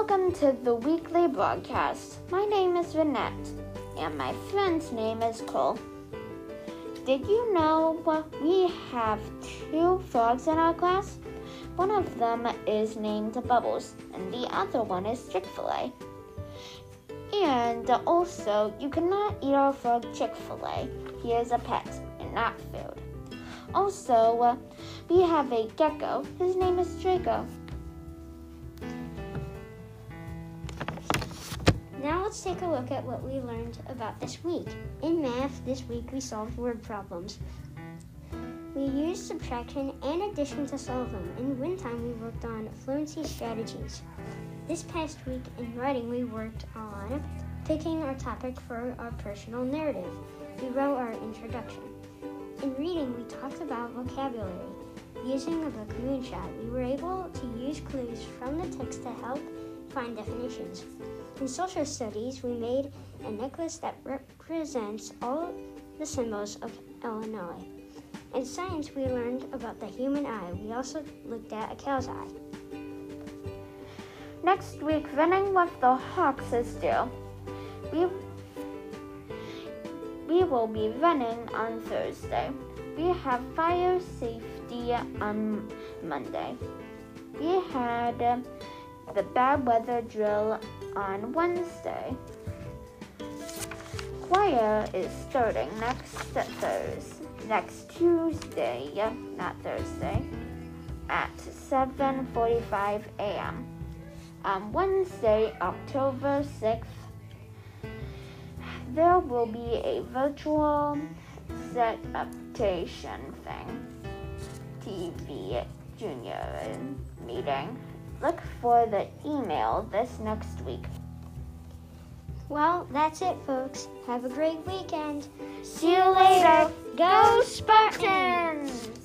Welcome to the weekly broadcast. My name is Vinette, and my friend's name is Cole. Did you know we have two frogs in our class? One of them is named Bubbles, and the other one is Chick fil A. And also, you cannot eat our frog Chick fil A. He is a pet and not food. Also, uh, we have a gecko. His name is Draco. Let's take a look at what we learned about this week. In math, this week we solved word problems. We used subtraction and addition to solve them. In win time, we worked on fluency strategies. This past week in writing, we worked on picking our topic for our personal narrative. We wrote our introduction. In reading, we talked about vocabulary. Using the book Moonshot, we were able to use clues from the text to help find definitions. In social studies, we made a necklace that represents all the symbols of Illinois. In science, we learned about the human eye. We also looked at a cow's eye. Next week, running with the Hawks is due. We, we will be running on Thursday. We have fire safety on Monday. We had the bad weather drill on Wednesday. Choir is starting next Thursday next Tuesday, not Thursday, at 7:45 a.m. On Wednesday, October 6th, there will be a virtual set thing, TV junior meeting. Look for the email this next week. Well, that's it, folks. Have a great weekend. See you later. Go Spartans!